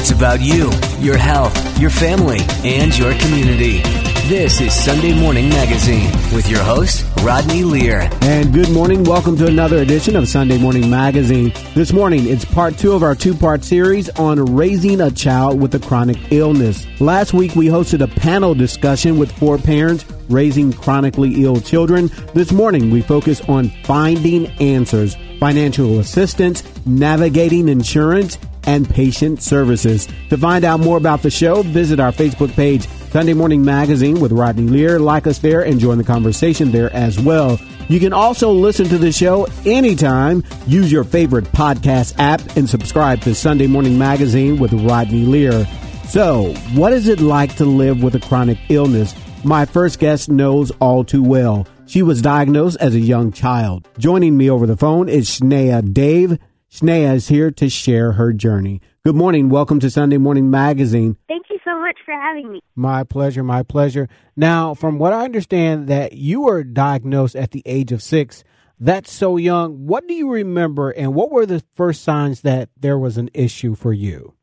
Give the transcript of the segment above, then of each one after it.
It's about you, your health, your family, and your community. This is Sunday Morning Magazine with your host, Rodney Lear. And good morning. Welcome to another edition of Sunday Morning Magazine. This morning, it's part two of our two part series on raising a child with a chronic illness. Last week, we hosted a panel discussion with four parents raising chronically ill children. This morning, we focus on finding answers, financial assistance, navigating insurance, and patient services. To find out more about the show, visit our Facebook page, Sunday Morning Magazine with Rodney Lear. Like us there and join the conversation there as well. You can also listen to the show anytime. Use your favorite podcast app and subscribe to Sunday Morning Magazine with Rodney Lear. So, what is it like to live with a chronic illness? My first guest knows all too well. She was diagnosed as a young child. Joining me over the phone is Sneha Dave. Sneha is here to share her journey. Good morning. Welcome to Sunday Morning Magazine. Thank you so much for having me. My pleasure. My pleasure. Now, from what I understand, that you were diagnosed at the age of six. That's so young. What do you remember, and what were the first signs that there was an issue for you?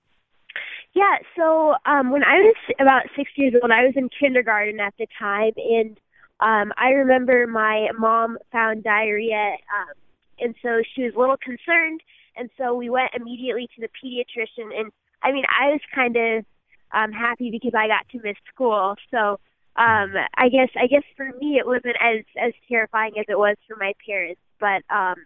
Yeah, so um, when I was about six years old, I was in kindergarten at the time, and um, I remember my mom found diarrhea, um, and so she was a little concerned, and so we went immediately to the pediatrician. And I mean, I was kind of um, happy because I got to miss school. So um, I guess I guess for me it wasn't as as terrifying as it was for my parents. But um,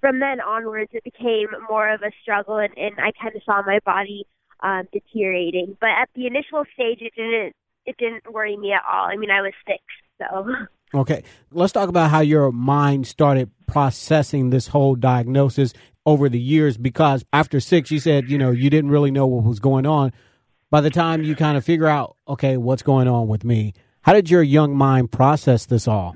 from then onwards, it became more of a struggle, and, and I kind of saw my body um, deteriorating. But at the initial stage, it didn't it didn't worry me at all. I mean, I was six, so. Okay, let's talk about how your mind started processing this whole diagnosis over the years. Because after six, you said you know you didn't really know what was going on. By the time you kind of figure out, okay, what's going on with me? How did your young mind process this all?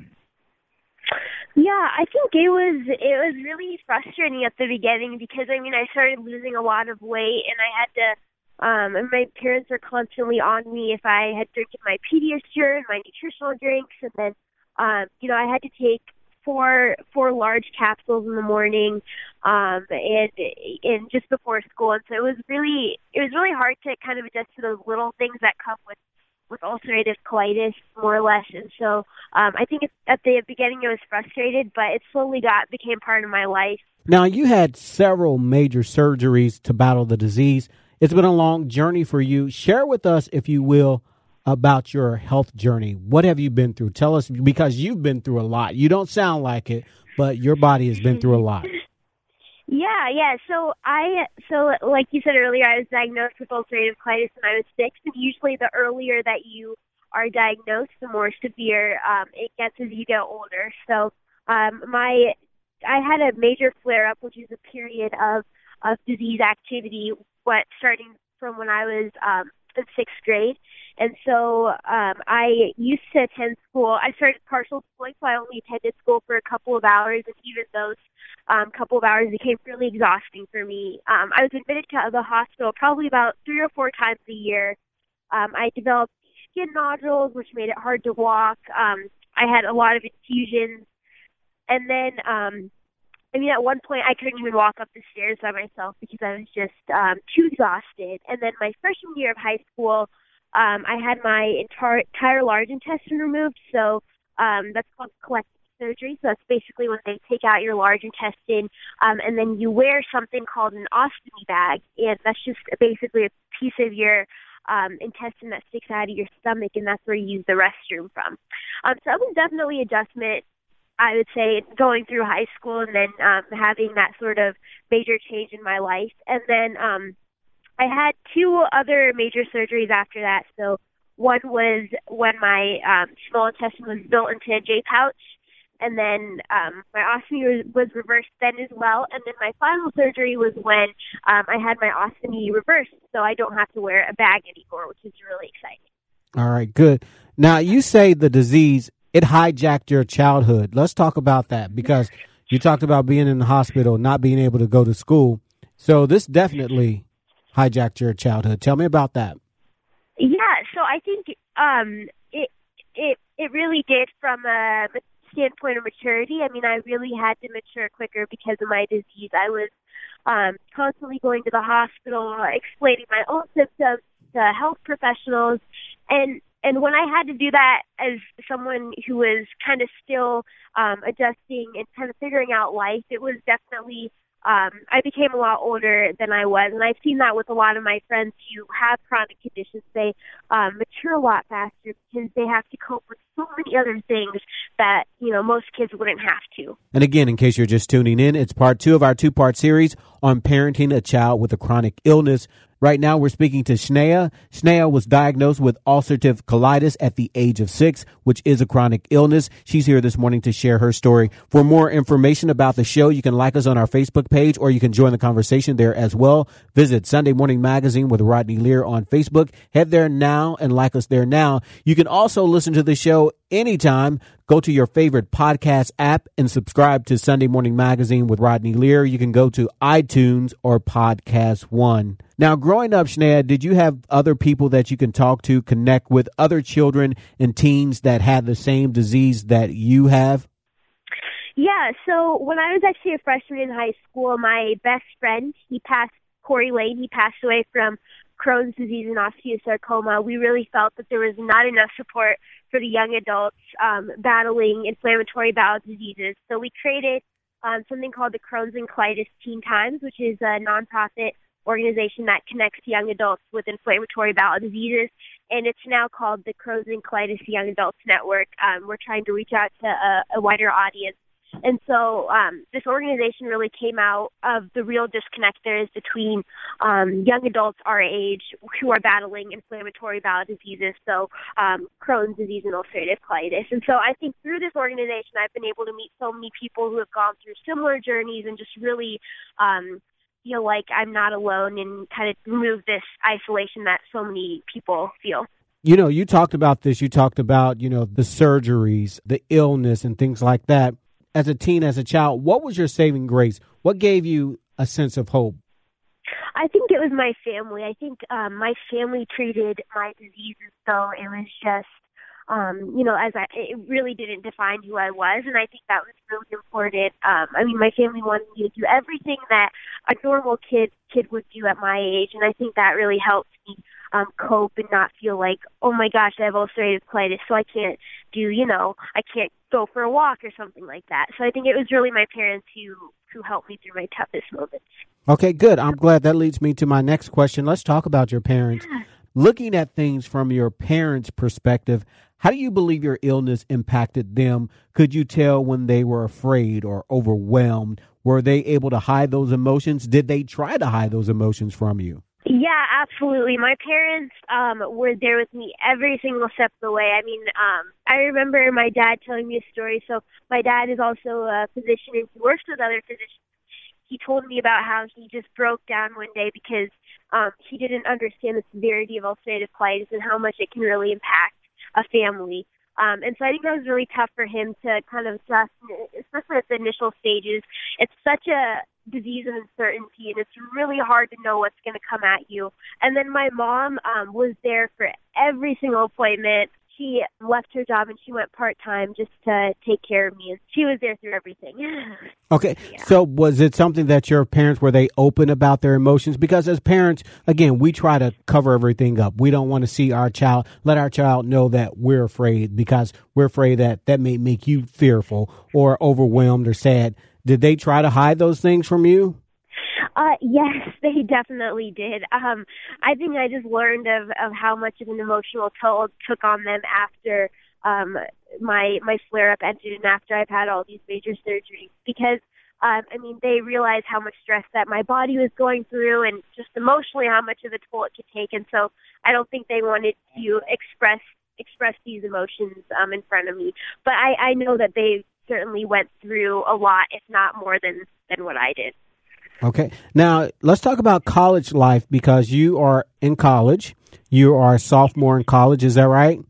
Yeah, I think it was it was really frustrating at the beginning because I mean I started losing a lot of weight and I had to um, and my parents were constantly on me if I had drinking my Pediasure and my nutritional drinks, and then, um, you know, I had to take four four large capsules in the morning, um, and and just before school, and so it was really it was really hard to kind of adjust to those little things that come with with ulcerative colitis, more or less. And so um, I think at the beginning it was frustrated, but it slowly got became part of my life. Now you had several major surgeries to battle the disease. It's been a long journey for you. Share with us, if you will, about your health journey. What have you been through? Tell us because you've been through a lot. You don't sound like it, but your body has been through a lot. Yeah, yeah. So I, so like you said earlier, I was diagnosed with ulcerative colitis when I was six, and usually the earlier that you are diagnosed, the more severe um, it gets as you get older. So um, my, I had a major flare up, which is a period of of disease activity what starting from when I was um, in sixth grade. And so um, I used to attend school. I started partial schooling, so I only attended school for a couple of hours, and even those um, couple of hours became really exhausting for me. Um, I was admitted to the hospital probably about three or four times a year. Um, I developed skin nodules, which made it hard to walk. Um, I had a lot of infusions, and then um, I mean, at one point I couldn't even walk up the stairs by myself because I was just um, too exhausted. And then my freshman year of high school, um, I had my entire, entire large intestine removed. So um, that's called colectomy surgery. So that's basically when they take out your large intestine, um, and then you wear something called an ostomy bag, and that's just basically a piece of your um, intestine that sticks out of your stomach, and that's where you use the restroom from. Um, so it was definitely adjustment I would say going through high school and then um, having that sort of major change in my life. And then um, I had two other major surgeries after that. So one was when my um, small intestine was built into a J pouch, and then um, my ostomy was, was reversed then as well. And then my final surgery was when um, I had my ostomy reversed, so I don't have to wear a bag anymore, which is really exciting. All right, good. Now you say the disease it hijacked your childhood. Let's talk about that because you talked about being in the hospital, not being able to go to school. So this definitely hijacked your childhood. Tell me about that. Yeah, so I think um, it it it really did from a standpoint of maturity. I mean, I really had to mature quicker because of my disease. I was um, constantly going to the hospital, explaining my own symptoms to health professionals, and and when I had to do that as someone who was kind of still um, adjusting and kind of figuring out life, it was definitely um, I became a lot older than I was, and I've seen that with a lot of my friends who have chronic conditions. They um, mature a lot faster because they have to cope with so many other things that you know most kids wouldn't have to. And again, in case you're just tuning in, it's part two of our two-part series on parenting a child with a chronic illness. Right now, we're speaking to Sneha. Sneha was diagnosed with ulcerative colitis at the age of six, which is a chronic illness. She's here this morning to share her story. For more information about the show, you can like us on our Facebook page or you can join the conversation there as well. Visit Sunday Morning Magazine with Rodney Lear on Facebook. Head there now and like us there now. You can also listen to the show anytime. Go to your favorite podcast app and subscribe to Sunday Morning Magazine with Rodney Lear. You can go to iTunes or Podcast One. Now, growing up, Sneha, did you have other people that you can talk to, connect with other children and teens that had the same disease that you have? Yeah, so when I was actually a freshman in high school, my best friend, he passed, Corey Lane, he passed away from Crohn's disease and osteosarcoma. We really felt that there was not enough support for the young adults um, battling inflammatory bowel diseases. So we created um, something called the Crohn's and Colitis Teen Times, which is a nonprofit organization that connects young adults with inflammatory bowel diseases, and it's now called the Crohn's and Colitis Young Adults Network. Um, we're trying to reach out to a, a wider audience and so um, this organization really came out of the real disconnect there is between um, young adults our age who are battling inflammatory bowel diseases, so um, Crohn's disease and ulcerative colitis. And so I think through this organization, I've been able to meet so many people who have gone through similar journeys and just really um, feel like I'm not alone and kind of remove this isolation that so many people feel. You know, you talked about this. You talked about, you know, the surgeries, the illness, and things like that as a teen, as a child, what was your saving grace? What gave you a sense of hope? I think it was my family. I think um, my family treated my disease as though it was just, um, you know, as I, it really didn't define who I was, and I think that was really important. Um, I mean, my family wanted me to do everything that a normal kid kid would do at my age, and I think that really helped me um, cope and not feel like, oh my gosh, I have ulcerative colitis, so I can't do, you know, I can't go for a walk or something like that. So I think it was really my parents who who helped me through my toughest moments. Okay, good. I'm glad that leads me to my next question. Let's talk about your parents. Yeah. Looking at things from your parents' perspective, how do you believe your illness impacted them? Could you tell when they were afraid or overwhelmed? Were they able to hide those emotions? Did they try to hide those emotions from you? Yeah, absolutely. My parents um were there with me every single step of the way. I mean, um I remember my dad telling me a story. So my dad is also a physician and he works with other physicians. He told me about how he just broke down one day because um he didn't understand the severity of ulcerative colitis and how much it can really impact a family. Um, and so I think that was really tough for him to kind of adjust, especially at the initial stages. It's such a disease of uncertainty and it's really hard to know what's going to come at you. And then my mom um, was there for every single appointment. She left her job and she went part time just to take care of me, and she was there through everything. okay, yeah. so was it something that your parents were they open about their emotions? Because as parents, again, we try to cover everything up. We don't want to see our child let our child know that we're afraid because we're afraid that that may make you fearful or overwhelmed or sad. Did they try to hide those things from you? Uh, yes, they definitely did. Um, I think I just learned of, of how much of an emotional toll took on them after um, my my flare up ended and after I've had all these major surgeries because um, I mean they realized how much stress that my body was going through and just emotionally how much of a toll it could take and so I don't think they wanted to express express these emotions um, in front of me. But I, I know that they certainly went through a lot, if not more than than what I did. Okay. Now, let's talk about college life because you are in college. You are a sophomore in college, is that right?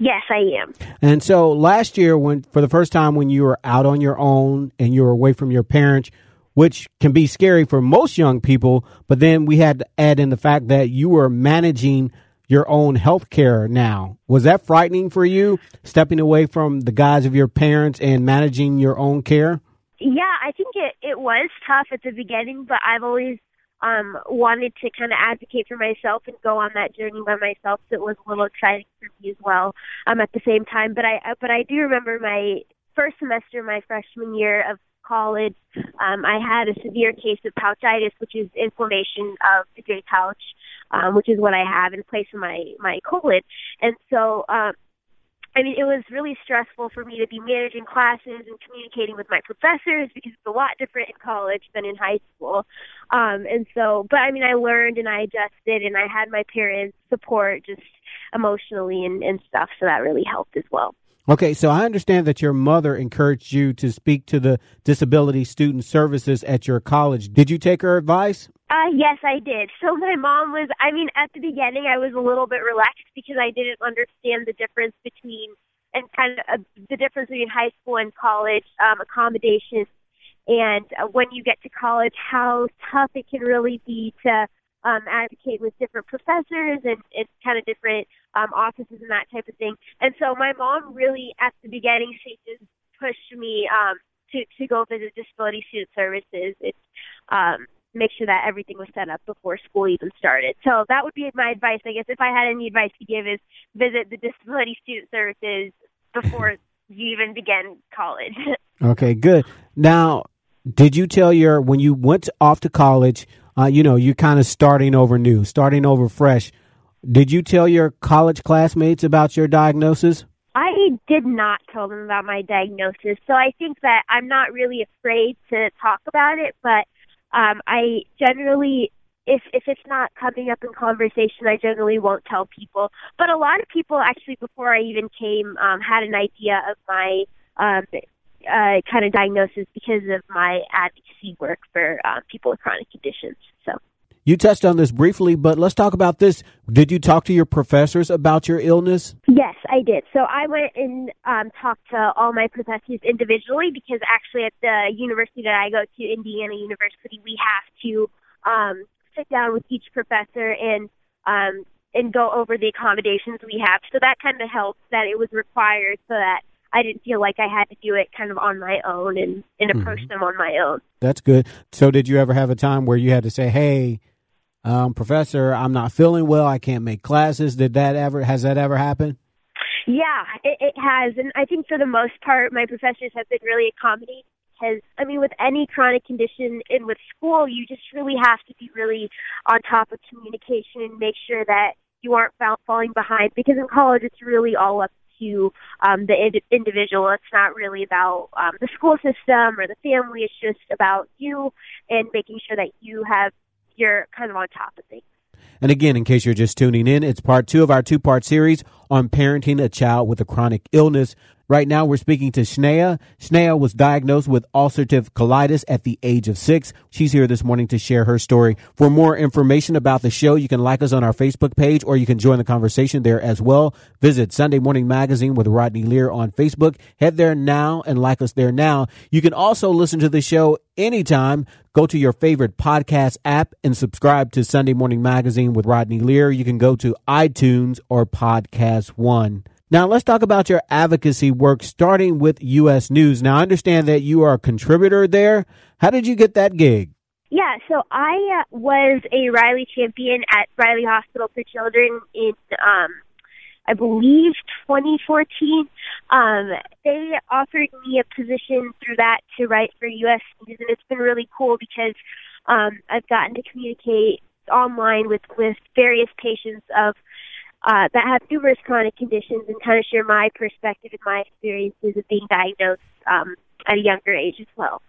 Yes, I am. And so last year when for the first time when you were out on your own and you were away from your parents, which can be scary for most young people, but then we had to add in the fact that you were managing your own health care now. Was that frightening for you, stepping away from the guise of your parents and managing your own care? Yeah, I think it it was tough at the beginning, but I've always um wanted to kind of advocate for myself and go on that journey by myself. So it was a little exciting for me as well. Um, at the same time, but I but I do remember my first semester, my freshman year of college, um, I had a severe case of pouchitis, which is inflammation of the J pouch, um, which is what I have in place of my my colon. And so um, I mean, it was really stressful for me to be managing classes and communicating with my professors because it's a lot different in college than in high school. Um, and so, but I mean, I learned and I adjusted and I had my parents' support just emotionally and, and stuff. So that really helped as well. Okay, so I understand that your mother encouraged you to speak to the disability student services at your college. Did you take her advice? Uh, yes, I did. So my mom was, I mean, at the beginning I was a little bit relaxed because I didn't understand the difference between, and kind of uh, the difference between high school and college um, accommodations. And uh, when you get to college, how tough it can really be to um, advocate with different professors and, and kind of different um, offices and that type of thing. And so my mom really, at the beginning she just pushed me um, to to go visit disability student services. It's um, make sure that everything was set up before school even started. So that would be my advice. I guess if I had any advice to give is visit the disability student services before you even begin college. okay, good. Now, did you tell your when you went off to college? Uh, you know, you're kind of starting over new, starting over fresh. Did you tell your college classmates about your diagnosis? I did not tell them about my diagnosis. So I think that I'm not really afraid to talk about it, but um, I generally, if if it's not coming up in conversation, I generally won't tell people. But a lot of people actually, before I even came, um, had an idea of my um, uh, kind of diagnosis because of my advocacy work for uh, people with chronic conditions. So. You touched on this briefly, but let's talk about this. Did you talk to your professors about your illness? Yes, I did. So I went and um, talked to all my professors individually because actually at the university that I go to, Indiana University, we have to um, sit down with each professor and um, and go over the accommodations we have. So that kind of helped that it was required so that I didn't feel like I had to do it kind of on my own and, and approach mm-hmm. them on my own. That's good. So did you ever have a time where you had to say, hey, um, professor, I'm not feeling well. I can't make classes. Did that ever, has that ever happened? Yeah, it, it has. And I think for the most part, my professors have been really accommodating because, I mean, with any chronic condition and with school, you just really have to be really on top of communication and make sure that you aren't falling behind because in college it's really all up to um, the ind- individual. It's not really about um, the school system or the family. It's just about you and making sure that you have you're kind of on top of things. And again, in case you're just tuning in, it's part two of our two part series on parenting a child with a chronic illness. Right now, we're speaking to Sneha. Sneha was diagnosed with ulcerative colitis at the age of six. She's here this morning to share her story. For more information about the show, you can like us on our Facebook page or you can join the conversation there as well. Visit Sunday Morning Magazine with Rodney Lear on Facebook. Head there now and like us there now. You can also listen to the show anytime. Go to your favorite podcast app and subscribe to Sunday Morning Magazine with Rodney Lear. You can go to iTunes or Podcast One. Now, let's talk about your advocacy work, starting with U.S. News. Now, I understand that you are a contributor there. How did you get that gig? Yeah, so I uh, was a Riley champion at Riley Hospital for Children in, um, I believe, 2014. Um, they offered me a position through that to write for U.S. News, and it's been really cool because um, I've gotten to communicate online with with various patients of uh, that have numerous chronic conditions and kind of share my perspective and my experiences of being diagnosed um, at a younger age as well.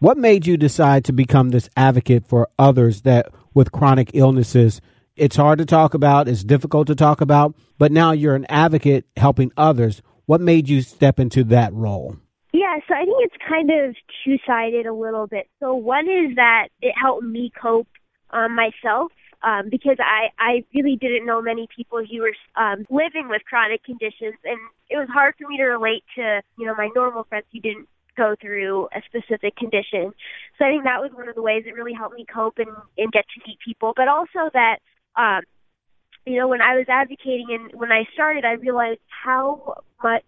What made you decide to become this advocate for others that with chronic illnesses? It's hard to talk about, it's difficult to talk about, but now you're an advocate helping others. What made you step into that role? Yeah, so I think it's kind of two sided a little bit. So one is that it helped me cope um, myself um, because I, I really didn't know many people who were um, living with chronic conditions, and it was hard for me to relate to, you know, my normal friends who didn't go through a specific condition. So I think that was one of the ways it really helped me cope and, and get to meet people, but also that, um, you know, when I was advocating and when I started, I realized how much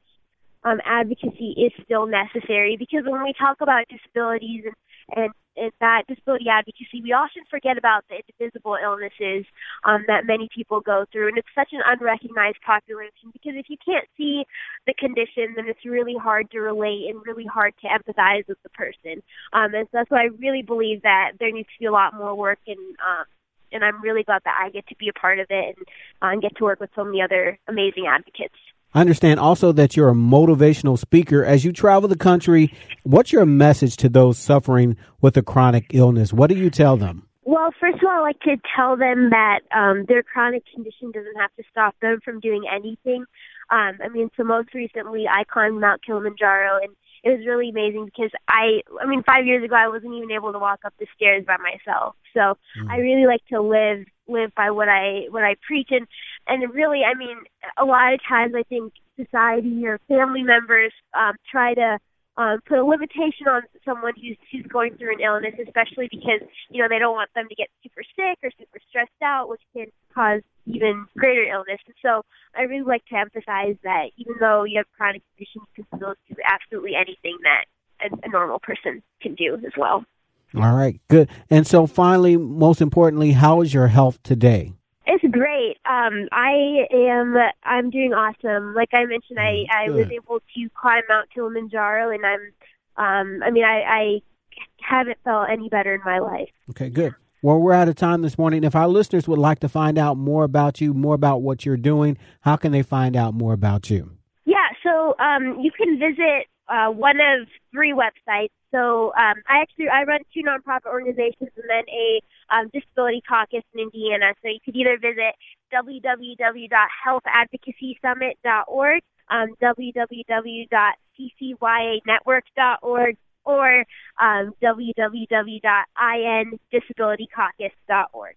um, advocacy is still necessary. Because when we talk about disabilities and, and, and that disability advocacy, we often forget about the invisible illnesses um, that many people go through. And it's such an unrecognized population because if you can't see the condition, then it's really hard to relate and really hard to empathize with the person. Um, and so that's why I really believe that there needs to be a lot more work and um, and I'm really glad that I get to be a part of it and, uh, and get to work with so many other amazing advocates. I understand also that you're a motivational speaker. As you travel the country, what's your message to those suffering with a chronic illness? What do you tell them? Well, first of all, I like to tell them that um, their chronic condition doesn't have to stop them from doing anything. Um, I mean, so most recently, I climbed Mount Kilimanjaro, and it was really amazing because I, I mean, five years ago, I wasn't even able to walk up the stairs by myself. So mm. I really like to live live by what I what I preach, and and really, I mean, a lot of times I think society or family members um, try to um, put a limitation on someone who's who's going through an illness, especially because you know they don't want them to get super sick or super stressed out, which can cause even greater illness. And so I really like to emphasize that even though you have chronic conditions, you can still do absolutely anything that a, a normal person can do as well. All right, good. And so finally, most importantly, how is your health today? It's great. Um, I am. I'm doing awesome. Like I mentioned, I I was able to climb Mount Kilimanjaro, and I'm. Um, I mean, I, I haven't felt any better in my life. Okay, good. Well, we're out of time this morning. If our listeners would like to find out more about you, more about what you're doing, how can they find out more about you? Yeah, so um, you can visit uh, one of three websites. So um, I actually I run two nonprofit organizations and then a um, disability caucus in Indiana. So you could either visit www.healthadvocacysummit.org, um, www.ccyanetwork.org, or um, www.indisabilitycaucus.org.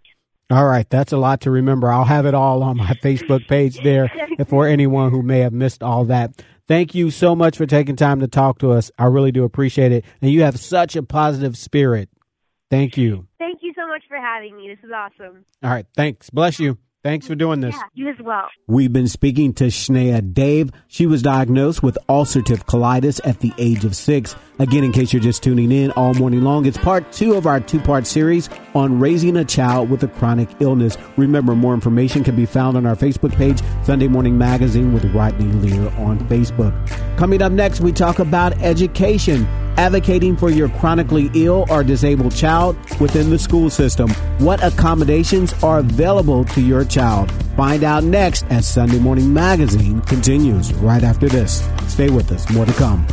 All right, that's a lot to remember. I'll have it all on my Facebook page there for anyone who may have missed all that. Thank you so much for taking time to talk to us. I really do appreciate it. And you have such a positive spirit. Thank you. Thank you so much for having me. This is awesome. All right, thanks. Bless you. Thanks for doing this. Yeah, you as well. We've been speaking to Sneha Dave. She was diagnosed with ulcerative colitis at the age of six. Again, in case you're just tuning in all morning long, it's part two of our two part series on raising a child with a chronic illness. Remember, more information can be found on our Facebook page, Sunday Morning Magazine with Rodney Lear on Facebook. Coming up next, we talk about education advocating for your chronically ill or disabled child within the school system. What accommodations are available to your child? Find out next as Sunday Morning Magazine continues right after this. Stay with us. More to come.